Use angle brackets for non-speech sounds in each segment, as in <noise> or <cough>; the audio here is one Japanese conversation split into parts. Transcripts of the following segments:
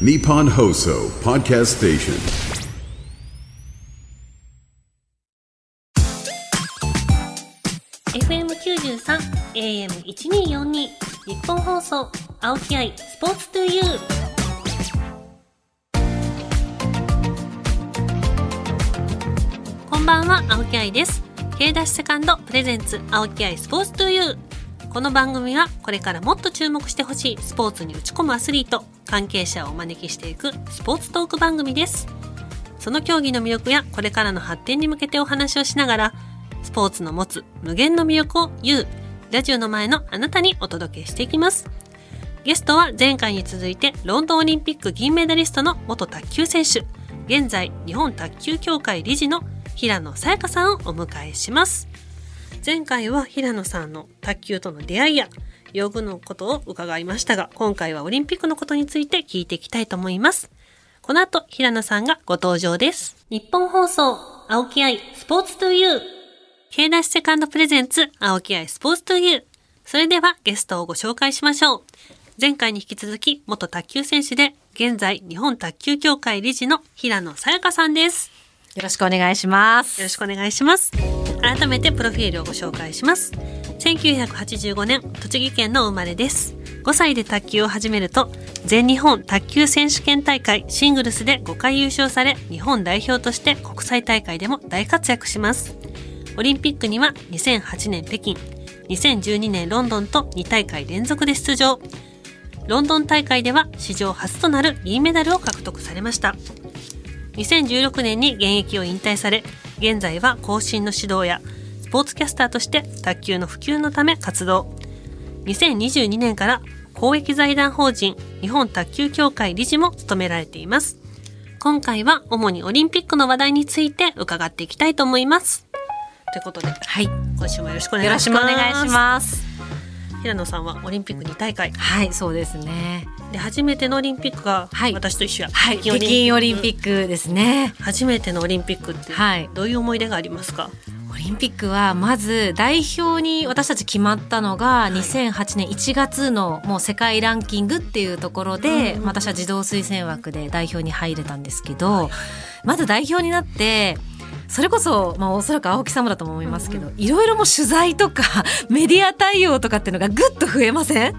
Nippon Hoso Podcast Station. 93 AM1242 日本放送青木愛スポーツトゥユー。こんばんは青木愛です。K ダッシュセカンドプレゼンツ青木愛スポーツトゥユー。この番組はこれからもっと注目してほしいスポーツに打ち込むアスリート関係者をお招きしていくスポーツトーク番組です。その競技の魅力やこれからの発展に向けてお話をしながらスポーツの持つ無限の魅力を言うラジオの前のあなたにお届けしていきます。ゲストは前回に続いてロンドンオリンピック銀メダリストの元卓球選手現在日本卓球協会理事の平野早香さんをお迎えします。前回は平野さんの卓球との出会いや用具のことを伺いましたが今回はオリンピックのことについて聞いていきたいと思います。この後平野さんがご登場です。日本放送青木愛スポーツトゥユー K ダッシュセカンドプレゼンツ青木愛スポーツトゥユーそれではゲストをご紹介しましょう。前回に引き続き元卓球選手で現在日本卓球協会理事の平野さやかさんですよろしくお願いします。よろしくお願いします。改めてプロフィールをご紹介します。1985年、栃木県の生まれです。5歳で卓球を始めると、全日本卓球選手権大会シングルスで5回優勝され、日本代表として国際大会でも大活躍します。オリンピックには2008年北京、2012年ロンドンと2大会連続で出場。ロンドン大会では史上初となる銀メダルを獲得されました。2016年に現役を引退され、現在は後進の指導やスポーツキャスターとして卓球の普及のため活動。2022年から公益財団法人日本卓球協会理事も務められています。今回は主にオリンピックの話題について伺っていきたいと思います。ということで、はい。今週もよろしくお願いします。平野さんはオリンピック2大会。はい、そうですね。で初めてのオリンピックがはい。私と一緒や、はい、北京オリンピックですね。初めてのオリンピックってはい。どういう思い出がありますか、オリンピックはまず代表に私たち決まったのが2008年1月のもう世界ランキングっていうところで、うん。私は自動推薦枠で代表に入れたんですけど、まず代表になってそれこそ、まあ、おそらく青木さんもだと思いますけど、いろいろもう取材とか <laughs> メディア対応とかっていうのがぐっと増えません？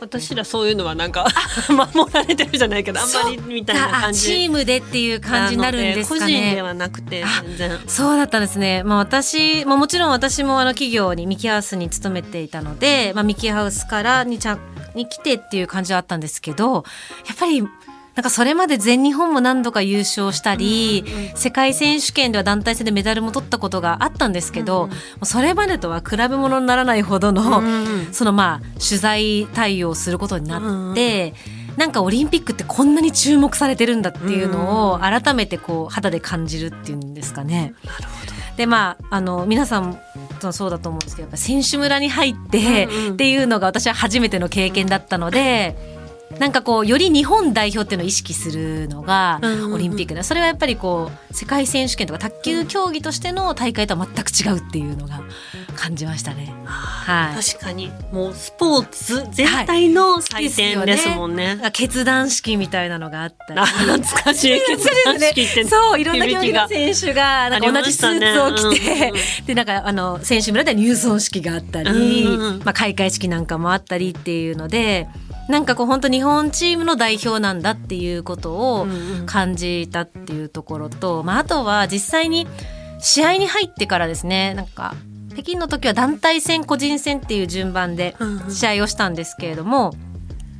私らそういうのはなんか <laughs> 守られてるじゃないけどあんまりみたいなあ感じチームでっていう感じになるんですかなので個人でね。はなくてあ全然そうだったんですね。まあ私、まあもちろん私もあの企業にミキハウスに勤めていたので、まあミキハウスからにちゃに来てっていう感じはあったんですけど、やっぱりなんかそれまで全日本も何度か優勝したり、世界選手権では団体戦でメダルも取ったことがあったんですけど、それまでとは比べ物にならないほどの、うんそのまあ取材対応することになって、なんかオリンピックってこんなに注目されてるんだっていうのを改めてこう肌で感じるっていうんですかね。なるほど。でまああの皆さんとそうだと思うんですけどやっぱ選手村に入ってっていうのが私は初めての経験だったので。なんかこうより日本代表っていうのを意識するのがオリンピックでそれはやっぱりこう世界選手権とか卓球競技としての大会とは全く違うっていうのが感じましたね。はい。確かにもうスポーツ全体の祭典ですもんね。決断式みたいなのがあったり。あ <laughs> 懐かしい決断式って <laughs> そういろんな競技の選手がなんか同じスーツを着て、でなんかあの選手村では入村式があったり、うんうん。まあ、開会式なんかもあったりっていうのでなんかこう本当日本チームの代表なんだっていうことを感じたっていうところと、まあ、あとは実際に試合に入ってからですねなんか北京の時は団体戦個人戦っていう順番で試合をしたんですけれども、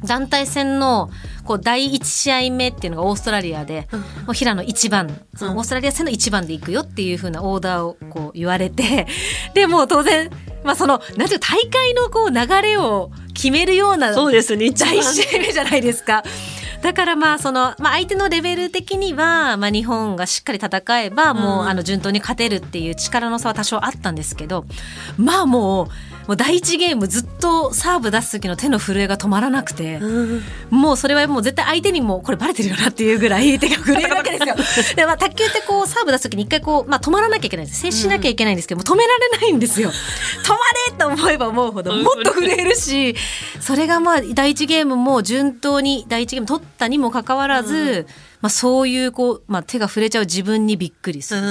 団体戦のこう第1試合目っていうのがオーストラリアで、うん。もう平野1番そのオーストラリア戦の1番で行くよっていう風なオーダーをこう言われてでもう当然、まあ、そのなんていうか大会のこう流れを決めるようなそうですね一番第1試合目じゃないですか。だからまあその、まあ、相手のレベル的には、まあ、日本がしっかり戦えばもう、うんあの順当に勝てるっていう力の差は多少あったんですけどまあもうもう第一ゲームずっとサーブ出す時の手の震えが止まらなくて、うんもうそれはもう絶対相手にもこれバレてるよなっていうぐらい手が震えるわけですよ。<laughs> で、まあ、卓球ってこうサーブ出す時に一回こう、まあ、止まらなきゃいけないんです。静止しなきゃいけないんですけど、もう止められないんですよ。止まれと思えば思うほどもっと震えるし、それがまあ第一ゲームも順当に第一ゲーム取ったにもかかわらず、まあ、そういうこう、まあ、手が触れちゃう自分にびっくりするって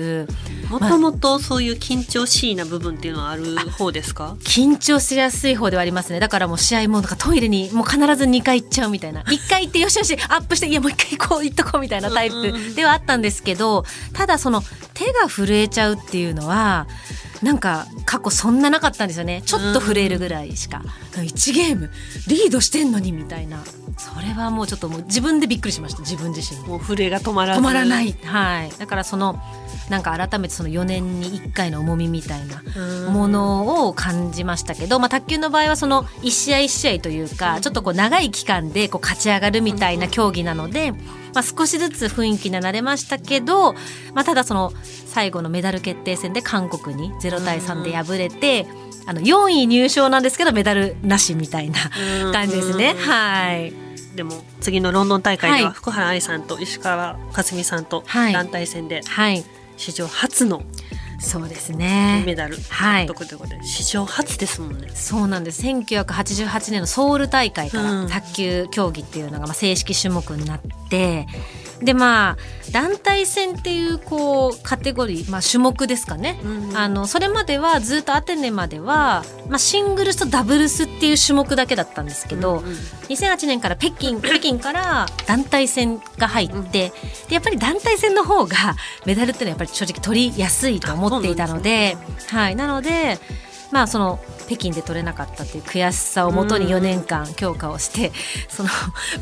いう。もともとそういう緊張しいな部分っていうのはある方ですか？緊張しやすい方ではありますね。だからもう試合もなんかトイレにもう必ず2回行っちゃうみたいな。<laughs> 1回行ってよしよしアップしていやもう1回行こう行っとこうみたいなタイプではあったんですけどただその手が震えちゃうっていうのはなんか過去そんななかったんですよね。ちょっと震えるぐらいしか。1ゲームリードしてんのにみたいなそれはもうちょっともう自分でびっくりしました自分自身もう震えが止まらず。止まらない、はい、だからそのなんか改めてその4年に1回の重みみたいなものを感じましたけど、まあ、卓球の場合はその1試合1試合というかちょっとこう長い期間でこう勝ち上がるみたいな競技なので、まあ、少しずつ雰囲気には慣れましたけど、まあ、ただその最後のメダル決定戦で韓国に0対3で敗れて。あの4位入賞なんですけどメダルなしみたいな感じですね。はいでも次のロンドン大会でははい。福原愛さんと石川佳純さんとはい。団体戦ではい。史上初のそうです金ね。メダルはい獲得ということで史上初ですもんね。そうなんです。1988年のソウル大会かうん。ら卓球競技っていうのがまあ正式種目になってでまあ団体戦っていうこうカテゴリー、まあ、種目ですかね、うんあのそれまではずっとアテネまでは、まあ、シングルスとダブルスっていう種目だけだったんですけど、うんうん。2008年から北京 <coughs> 北京から団体戦が入って、でやっぱり団体戦の方がメダルっていうのはやっぱり正直取りやすいと思っていたのではい、なのでまあその北京で取れなかったっていう悔しさをもとに4年間強化をして、<laughs> その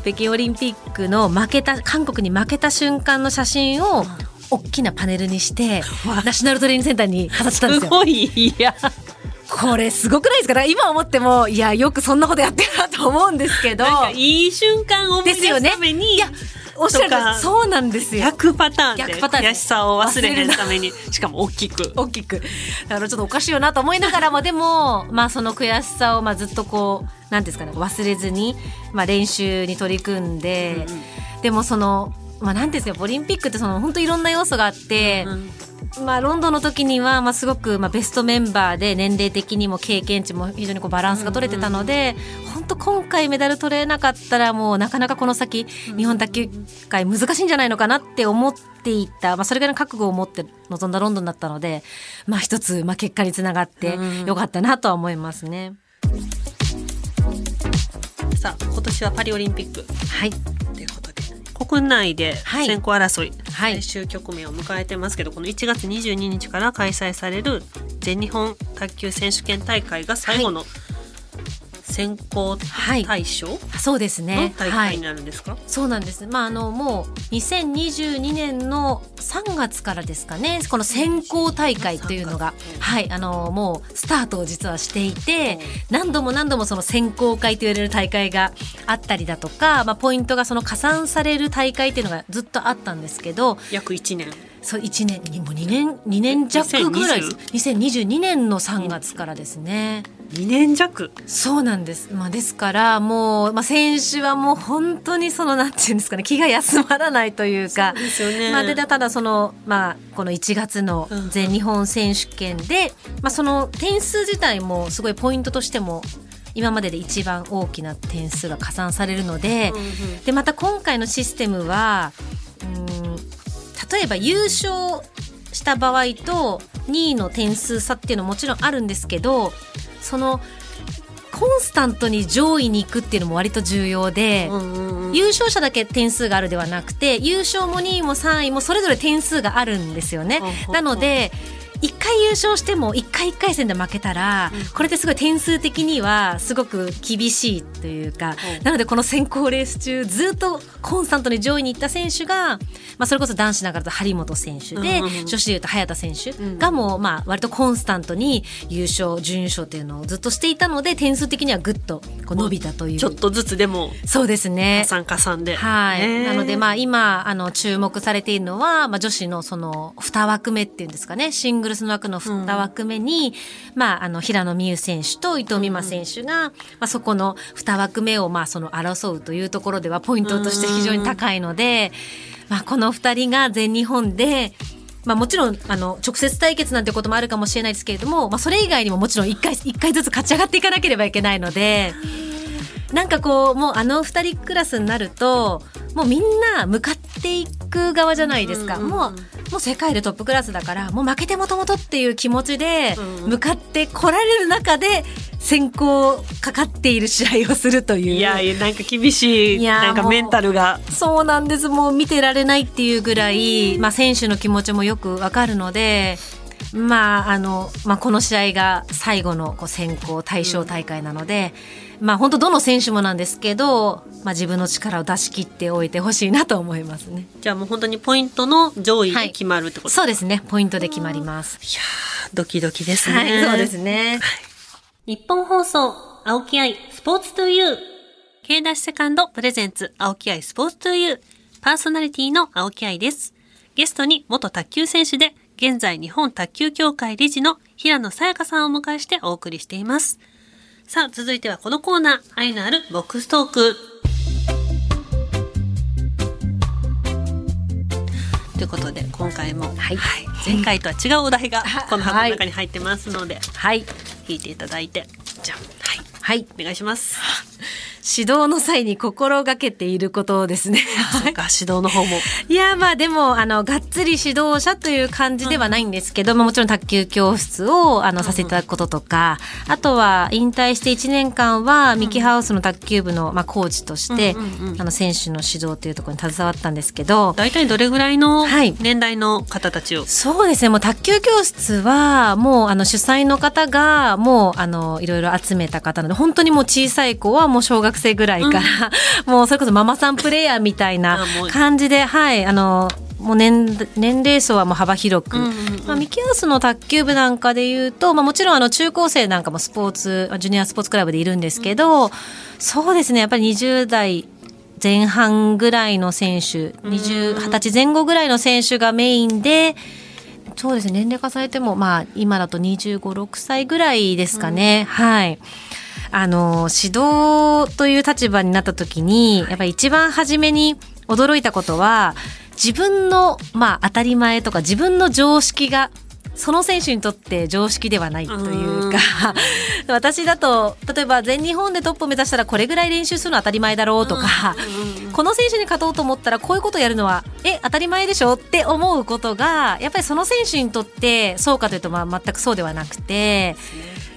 北京オリンピックの負けた韓国に負けた瞬間の写真を大きなパネルにしてナショナルトレーニングセンターに飾ってたんですよ。すごい。いや。これすごくないですか？今思ってもいやよくそんなことやってるなと思うんですけど。いい瞬間を思い出ですよね。すためにいやおっしゃるそうなんですよ。逆パターンで逆パターンで。悔しさを忘れへんために。しかも大きく。大きく。だからちょっとおかしいよなと思いながらもでもまあその悔しさをまあずっとこうなんていうんですかね忘れずに、まあ、練習に取り組んで、でもそのまあなんていうんですかオリンピックってその本当いろんな要素があって、まあ、ロンドンの時には、まあ、すごく、まあ、ベストメンバーで年齢的にも経験値も非常にこうバランスが取れてたので、本当今回メダル取れなかったらもうなかなかこの先日本卓球界難しいんじゃないのかなって思っていた、まあ、それぐらいの覚悟を持って臨んだロンドンだったので、まあ、一つ、まあ、結果につながってよかったなとは思いますね。さあ今年はパリオリンピック。はい、国内ではい。選考争い、はい。最終局面を迎えてますけどこの1月22日から開催される全日本卓球選手権大会が最後の選考対象？のそうですね。はい大会になるんですか、そうなんです。まああのもう2022年の3月からですかね。この選考大会というのが3月はいあのもうスタートを実はしていて、何度も何度もその選考会と言われる大会があったりだとか、まあポイントがその加算される大会っていうのがずっとあったんですけど、約1年そう1年にもう2年2年弱ぐらいです。2022年の3月からですね。2年弱。そうなんです。まあ、ですから、もう、まあ、選手はもう本当にその、なんていうんですかね、気が休まらないというか、そうですよね。まあ、で、ただその、まあ、この1月の全日本選手権で、まあ、その点数自体もすごいポイントとしても、今までで一番大きな点数が加算されるので、で、また今回のシステムは、うん、例えば優勝した場合と2位の点数差っていうのももちろんあるんですけどそのコンスタントに上位に行くっていうのも割と重要で、優勝者だけ点数があるではなくて優勝も2位も3位もそれぞれ点数があるんですよね。なので1回優勝しても1回1回戦で負けたら、これってすごい点数的にはすごく厳しいというか、うんなのでこの選考レース中ずっとコンスタントに上位に行った選手が、まあ、それこそ男子ながらと張本選手で、うんうんうん女子でいうと早田選手がもうまあ割とコンスタントに優勝準優勝っていうのをずっとしていたので点数的にはぐっとこう伸びたという。ちょっとずつでもそうですね。加算加算で。はい。ね。なので、まあ、今、あの、注目されているのは、まあ、女子のその、二枠目っていうんですかね、シンググルスの枠の2枠目に、まあ、あの、平野美宇選手と伊藤美誠選手が、まあ、そこの2枠目を、まあ、その争うというところではポイントとして非常に高いので、まあ、この2人が全日本で、まあ、もちろんあの直接対決なんてこともあるかもしれないですけれども、まあ、それ以外にももちろん1回一回ずつ勝ち上がっていかなければいけないので。なんかこうもうあの2人クラスになるともうみんな向かっていく側じゃないですか、もうもう世界でトップクラスだからもう負けてもともとっていう気持ちで向かってこられる中で先行かかっている試合をするという。いやいやなんか厳しいなんかメンタルが。そうなんです。もう見てられないっていうぐらい、まあ、選手の気持ちもよくわかるのでまああのまあ、この試合が最後のこう選考対象大会なので、うん、まあ、本当どの選手もなんですけど、まあ、自分の力を出し切っておいてほしいなと思いますね。じゃあもう本当にポイントの上位で決まるってこと、はい、そうですね。ポイントで決まります。いやドキドキですね、はい、そうですね、日本放送青木愛スポーツトゥユー。K ダッシュセカンドプレゼンツ青木愛スポーツトゥユー。パーソナリティの青木愛です。ゲストに元卓球選手で現在日本卓球協会理事の平野さやかさんをお迎えしてお送りしています。さあ、続いてはこのコーナー、愛のあるボックストーク。ということで、今回も、はい、はい、前回とは違うお題が <laughs> この箱の中に入ってますので、はい、引いていただいて、じゃあ、はい、はい、お願いします。<laughs> 指導の際に心がけていることですね。そうか、指導の方も。<laughs> いや、まあでも、あの、がっつり指導者という感じではないんですけど、うん、もちろん卓球教室を、あの、させていただくこととか、うん、あとは、引退して1年間は、ミキハウスの卓球部の、まあ、コーチとして、あの、選手の指導というところに携わったんですけど、大体どれぐらいの年代の方たちを、はい、そうですね、もう卓球教室は、もう、あの、主催の方が、もう、あの、いろいろ集めた方なので、本当にもう小さい子は、もう小学学生ぐらいから、うん、<laughs> もうそれこそママさんプレイヤーみたいな感じで、はい、あの、もう年年齢層はもう幅広く、うんうんうん、まあ、ミキハウスの卓球部なんかでいうと、まあ、もちろんあの中高生なんかもスポーツジュニアスポーツクラブでいるんですけど、うん、そうですねやっぱり20代前半ぐらいの選手20歳前後ぐらいの選手がメインで。そうですね年齢重ねても、まあ、今だと2 5 6歳ぐらいですかね、うん、はいあの、指導という立場になった時に、やっぱり一番初めに驚いたことは、自分の、まあ、当たり前とか自分の常識がその選手にとって常識ではないというか私だと例えば全日本でトップを目指したらこれぐらい練習するのは当たり前だろうとかこの選手に勝とうと思ったらこういうことをやるのはえ当たり前でしょって思うことがやっぱりその選手にとってそうかというとまあ全くそうではなくて。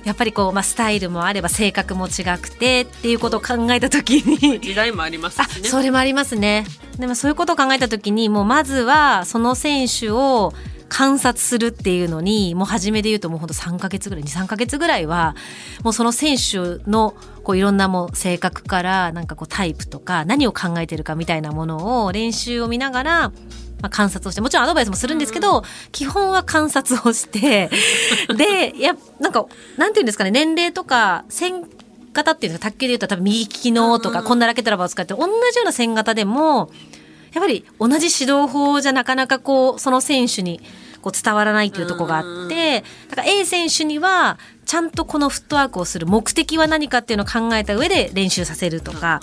やっぱりこう、まあ、スタイルもあれば性格も違くてっていうことを考えた時に。時代もありますしね。それもありますね。でもそういうことを考えた時にもうまずはその選手を観察するっていうのにもう初めで言うともうほんと3か月ぐらい23か月ぐらいはもうその選手のこういろんなもう性格からなんかこうタイプとか何を考えてるかみたいなものを練習を見ながらまあ、観察をして、もちろんアドバイスもするんですけど、うん、基本は観察をして、<laughs> で、や、なんか、なんていうんですかね、年齢とか、線型っていうのが卓球で言うと多分右利きのとか、こんなラケットラバーを使って、同じような線型でも、やっぱり同じ指導法じゃなかなかこう、その選手にこう伝わらないというところがあって、だから A 選手には、ちゃんとこのフットワークをする目的は何かっていうのを考えた上で練習させるとか、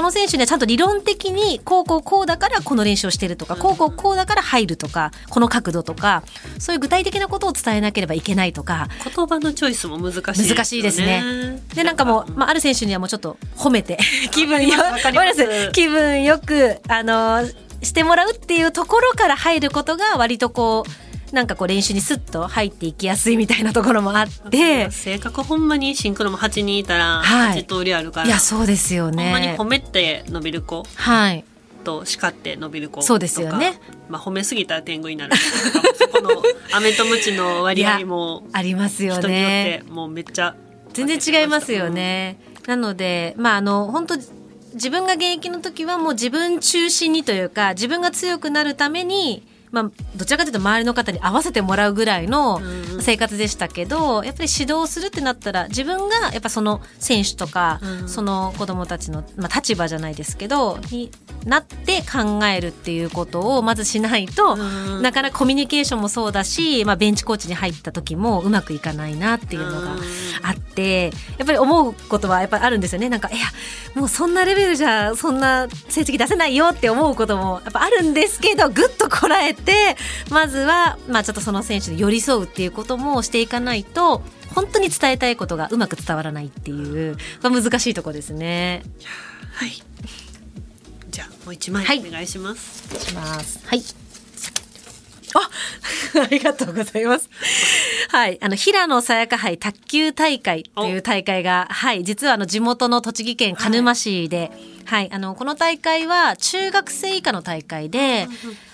この選手にはちゃんと理論的にこうこうこうだからこの練習をしてるとか、こうこうこうだから入るとかこの角度とかそういう具体的なことを伝えなければいけないとか。言葉のチョイスも難しい、ね、難しいですね。でなんかもう、まあ、ある選手にはもうちょっと褒めて気分よ気分よく <laughs> あのしてもらうっていうところから入ることが割とこうなんかこう練習にスッと入っていきやすいみたいなところもあって。性格ほんまにシンクロも8人いたら8通りあるから、はい、いやそうですよね。ほんまに褒めて伸びる子。はい。と叱って伸びる子そうですよね。まあ褒めすぎたら天狗になる。そこの飴とムチの割合もありますよね。もうめっちゃ全然違いますよね、なのでまああの本当自分が現役の時はもう自分中心にというか自分が強くなるためにまあ、どちらかというと周りの方に合わせてもらうぐらいの生活でしたけど、やっぱり指導するってなったら自分がやっぱその選手とか、その子どもたちの、まあ、立場じゃないですけどになって考えるっていうことをまずしないと、うん。なかなかコミュニケーションもそうだし、まあ、ベンチコーチに入った時もうまくいかないなっていうのがあってやっぱり思うことはやっぱりあるんですよね。なんかいやもうそんなレベルじゃそんな成績出せないよって思うこともやっぱあるんですけどぐっとこらえてまずは、まあ、ちょっとその選手に寄り添うっていうこともしていかないと本当に伝えたいことがうまく伝わらないっていう、まあ、難しいところですね。はいもう一枚はいお願いします、します。はい。あ、<laughs> ありがとうございます。はい、あの平野さやか杯卓球大会という大会が、はい、実はあの地元の栃木県鹿沼市で、はい、あのこの大会は中学生以下の大会で、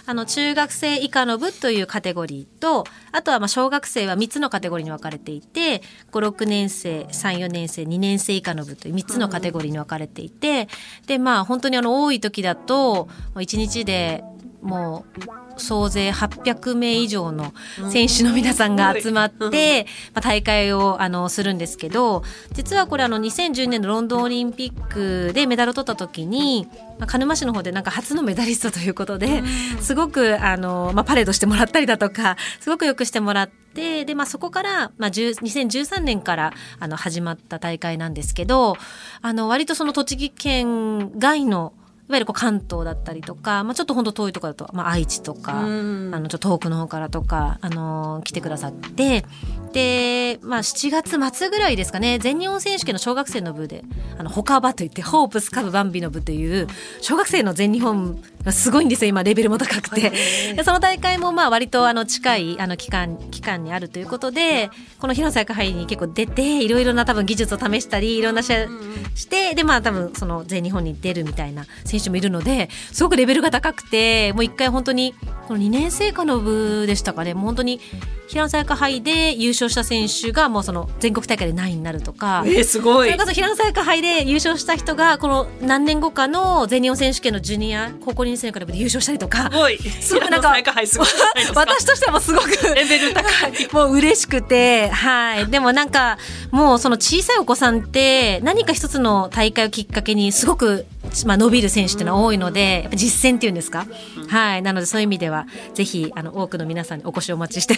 あの中学生以下の部というカテゴリーと、あとはまあ小学生は3つのカテゴリーに分かれていて、5、6年生、3、4年生、2年生以下の部という3つのカテゴリーに分かれていて、で、まあ本当にあの多い時だと、1日でもう総勢800名以上の選手の皆さんが集まって、まあ、大会をあのするんですけど実はこれあの2010年のロンドンオリンピックでメダルを取った時に、まあ、鹿沼市の方でなんか初のメダリストということですごくあの、まあ、パレードしてもらったりだとかすごくよくしてもらってで、まあ、そこから、まあ、10 2013年からあの始まった大会なんですけどあの割とその栃木県外のいわゆるこう関東だったりとか、まあ、ちょっと本当遠いところだと、まあ、愛知とか、うん。あのちょっと遠くの方からとか、あのー来てくださってで、まあ、7月末ぐらいですかね全日本選手権の小学生の部であの他場といってホープスカブバンビの部という小学生の全日本がすごいんですよ今レベルも高くて。でその大会もまあ割とあの近いあの期間期間にあるということでこの広瀬杯に結構出ていろいろな多分技術を試したりいろんな試合してでまあ多分その全日本に出るみたいな選手もいるのですごくレベルが高くてもう一回本当にこの2年生以下の部でしたかね。もう本当に平野早香杯で優勝した選手がもうその全国大会で何位になるとか。えー、すごい。それこそ平野早香杯で優勝した人がこの何年後かの全日本選手権のジュニア高校2年生のクラブで優勝したりとか。すごい。すごいなんか私としてはもうすごくレベル高い。もう嬉しくて、はい。でもなんか、もうその小さいお子さんって、何か一つの大会をきっかけにすごく、まあ、伸びる選手っていうのは多いので、やっぱ実践っていうんですか、はい。なのでそういう意味では、ぜひ、あの、多くの皆さんにお越しをお待ちして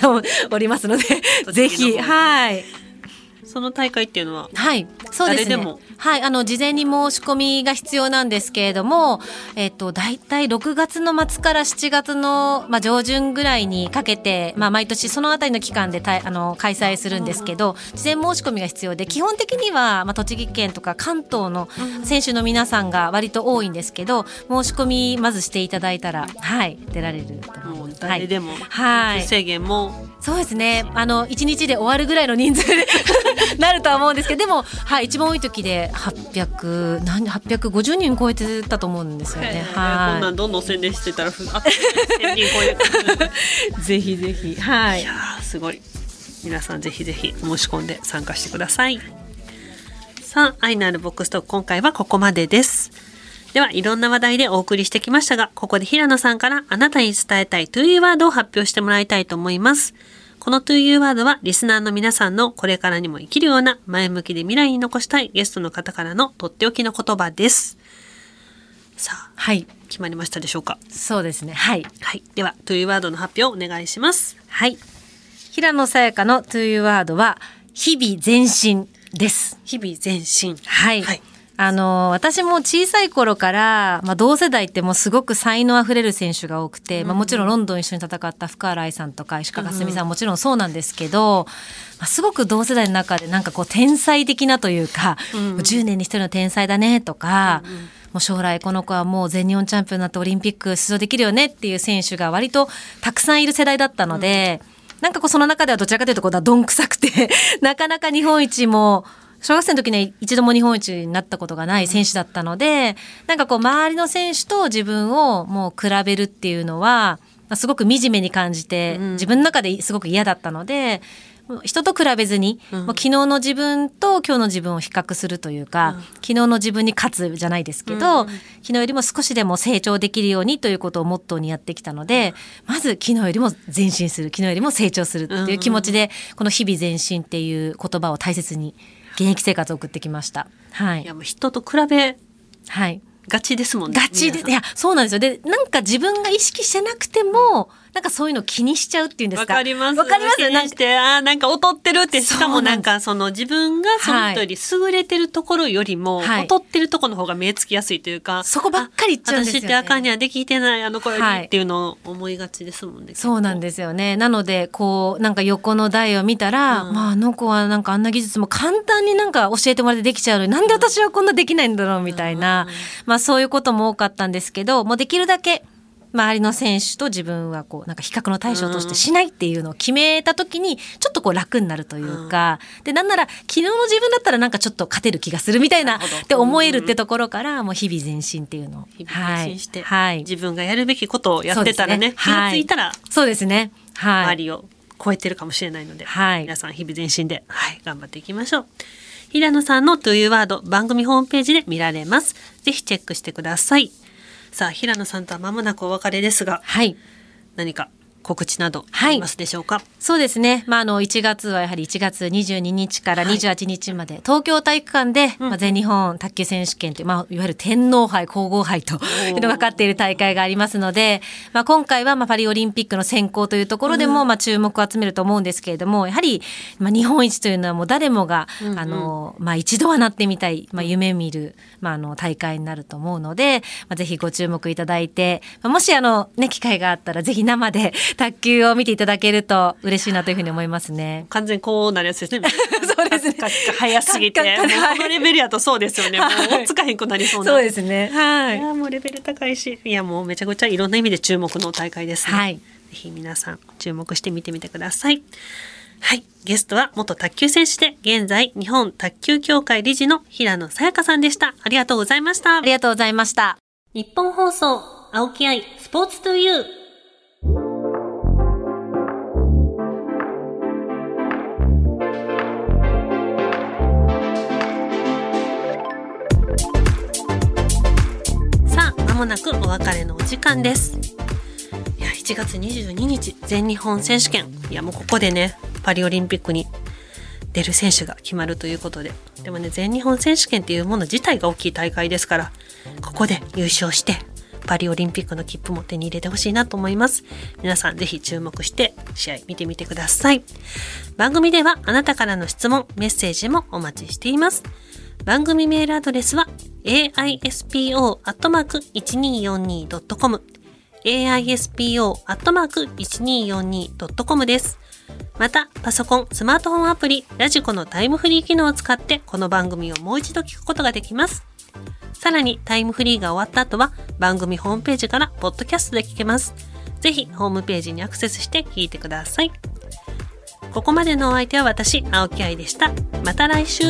おりますので、ぜひ、はい。その大会っていうのははい、そうですね。はい、あの事前に申し込みが必要なんですけれども、えっとだいたい6月の末から7月のまあ上旬ぐらいにかけて、まあ毎年そのあたりの期間でたいあの開催するんですけど、事前申し込みが必要で、基本的にはまあ栃木県とか関東の選手の皆さんが割と多いんですけど、申し込みまずしていただいたら、はい、出られると思いもうます。誰でも、はい。制限もそうですね。あの一日で終わるぐらいの人数でなるとは思うんですけど、でもはい一番多い時で800何850人超えてたと思うんですよね。こんなはんどんどん宣伝してたらふあっという間に1000人超えるい。<laughs> ぜひぜひ。はい。いやーすごい。皆さんぜひぜひ申し込んで参加してください。さあ愛のあるボックストーク今回はここまでです。ではいろんな話題でお送りしてきましたがここで平野さんからあなたに伝えたい 2U ワードを発表してもらいたいと思いますこの 2U ワードはリスナーの皆さんのこれからにも生きるような前向きで未来に残したいゲストの方からのとっておきの言葉です。さあはい。決まりましたでしょうか？そうですね。はい。はい。では 2U ワードの発表お願いします。はい。平野さやかの To You ワードは日々前進です。日々前進。はい。はいあの私も小さい頃から、まあ、同世代ってもうすごく才能あふれる選手が多くて、まあ、もちろんロンドン一緒に戦った福原愛さんとか石川佳純さんもちろんそうなんですけど、まあ、すごく同世代の中でなんかこう天才的なというか、もう10年に一人の天才だねとか、もう将来この子はもう全日本チャンピオンになってオリンピック出場できるよねっていう選手が割とたくさんいる世代だったので、なんかこうその中ではどちらかというとこうだどんくさくて <laughs> なかなか日本一も小学生の時には一度も日本一になったことがない選手だったので、なんかこう周りの選手と自分をもう比べるっていうのは、まあすごく惨めに感じて、自分の中ですごく嫌だったので、もう人と比べずに、もう昨日の自分と今日の自分を比較するというか、昨日の自分に勝つじゃないですけど、昨日よりも少しでも成長できるようにということをモットーにやってきたので、まず昨日よりも前進する、昨日よりも成長するっていう気持ちで、この日々前進っていう言葉を大切に現役生活を送ってきました。はいい。やもう人と比べはい。ガチですもんね。ガチで、い皆や、そうなんですよ。で、なんか自分が意識してなくても、なんかそういうの気にしちゃうっていうんですか？わかります。わかります？なんかあーなんか劣ってるって、しかもなんかその自分がその人より優れてるところよりも、はい劣ってるところの方が目つきやすいというか、そこばっかり言っちゃうんですよ、ね。私ってあかんにはできてないあの子よりはいっていうのを思いがちですもんね。そうなんですよね。なので、こう、なんか横の台を見たら、うんまあ、あの子はなんかあんな技術も簡単になんか教えてもらってできちゃうのに、なんで私はこんなできないんだろうみたいな、うんまあそういうことも多かったんですけど、もうできるだけ、周りの選手と自分はこうなんか比較の対象としてしないっていうのを決めた時にちょっとこう楽になるというか、でなんなら昨日の自分だったらなんかちょっと勝てる気がするみたいなって思えるってところからもう日々前進っていうのを。日々前進して、はい、はい自分がやるべきことをやってたらね、ね。気がついたらそうですね。はい。周りを超えてるかもしれないので、はい。皆さん日々前進で、はい、頑張っていきましょう。平野さんの To You Word 番組ホームページで見られます。ぜひチェックしてください。さあ、平野さんとは間もなくお別れですが、はい。何か告知などはいありますでしょうか、そうですね。まあ、あの、1月はやはり1月22日から28日まで、東京体育館で、まあ、全日本卓球選手権という、まあ、いわゆる天皇杯、皇后杯というのがかっている大会がありますので、まあ、今回は、まあ、パリオリンピックの選考というところでも、まあ、注目を集めると思うんですけれども、やはり、まあ、日本一というのはもう誰もが、あの、まあ、一度はなってみたい、まあ、夢見る、まあ、あの、大会になると思うので、まあ、ぜひご注目いただいて、まあもし、あの、ね、機会があったら、ぜひ生で卓球を見ていただけると嬉しいなというふうに思いますね。完全にこうなるやつですね。<laughs> そうですね早すぎて。このレベルやとそうですよね。もう追っつかへんくなりそうな。そうですね。はいい。やもうレベル高いし、いやもうめちゃくちゃいろんな意味で注目の大会ですね。はいぜひ皆さん注目してみてみてください。はい。ゲストは元卓球選手で、現在日本卓球協会理事の平野さやかさんでした。ありがとうございましたあ。りがとうございました。日本放送、青木愛、スポーツトゥユー。もなくお別れのお時間です。いや、1月22日、全日本選手権。いや、もうここでね、パリオリンピックに出る選手が決まるということで。でもね、全日本選手権っていうもの自体が大きい大会ですから、ここで優勝して、パリオリンピックの切符も手に入れてほしいなと思います。皆さんぜひ注目して試合見てみてください。番組ではあなたからの質問、メッセージもお待ちしています。番組メールアドレスは aispo.1242.com aispo.1242.com です。また、パソコン、スマートフォンアプリ、ラジコのタイムフリー機能を使って、この番組をもう一度聞くことができます。さらに、タイムフリーが終わった後は、番組ホームページから、ポッドキャストで聞けます。ぜひ、ホームページにアクセスして聞いてください。ここまでのお相手は私、青木愛でした。また来週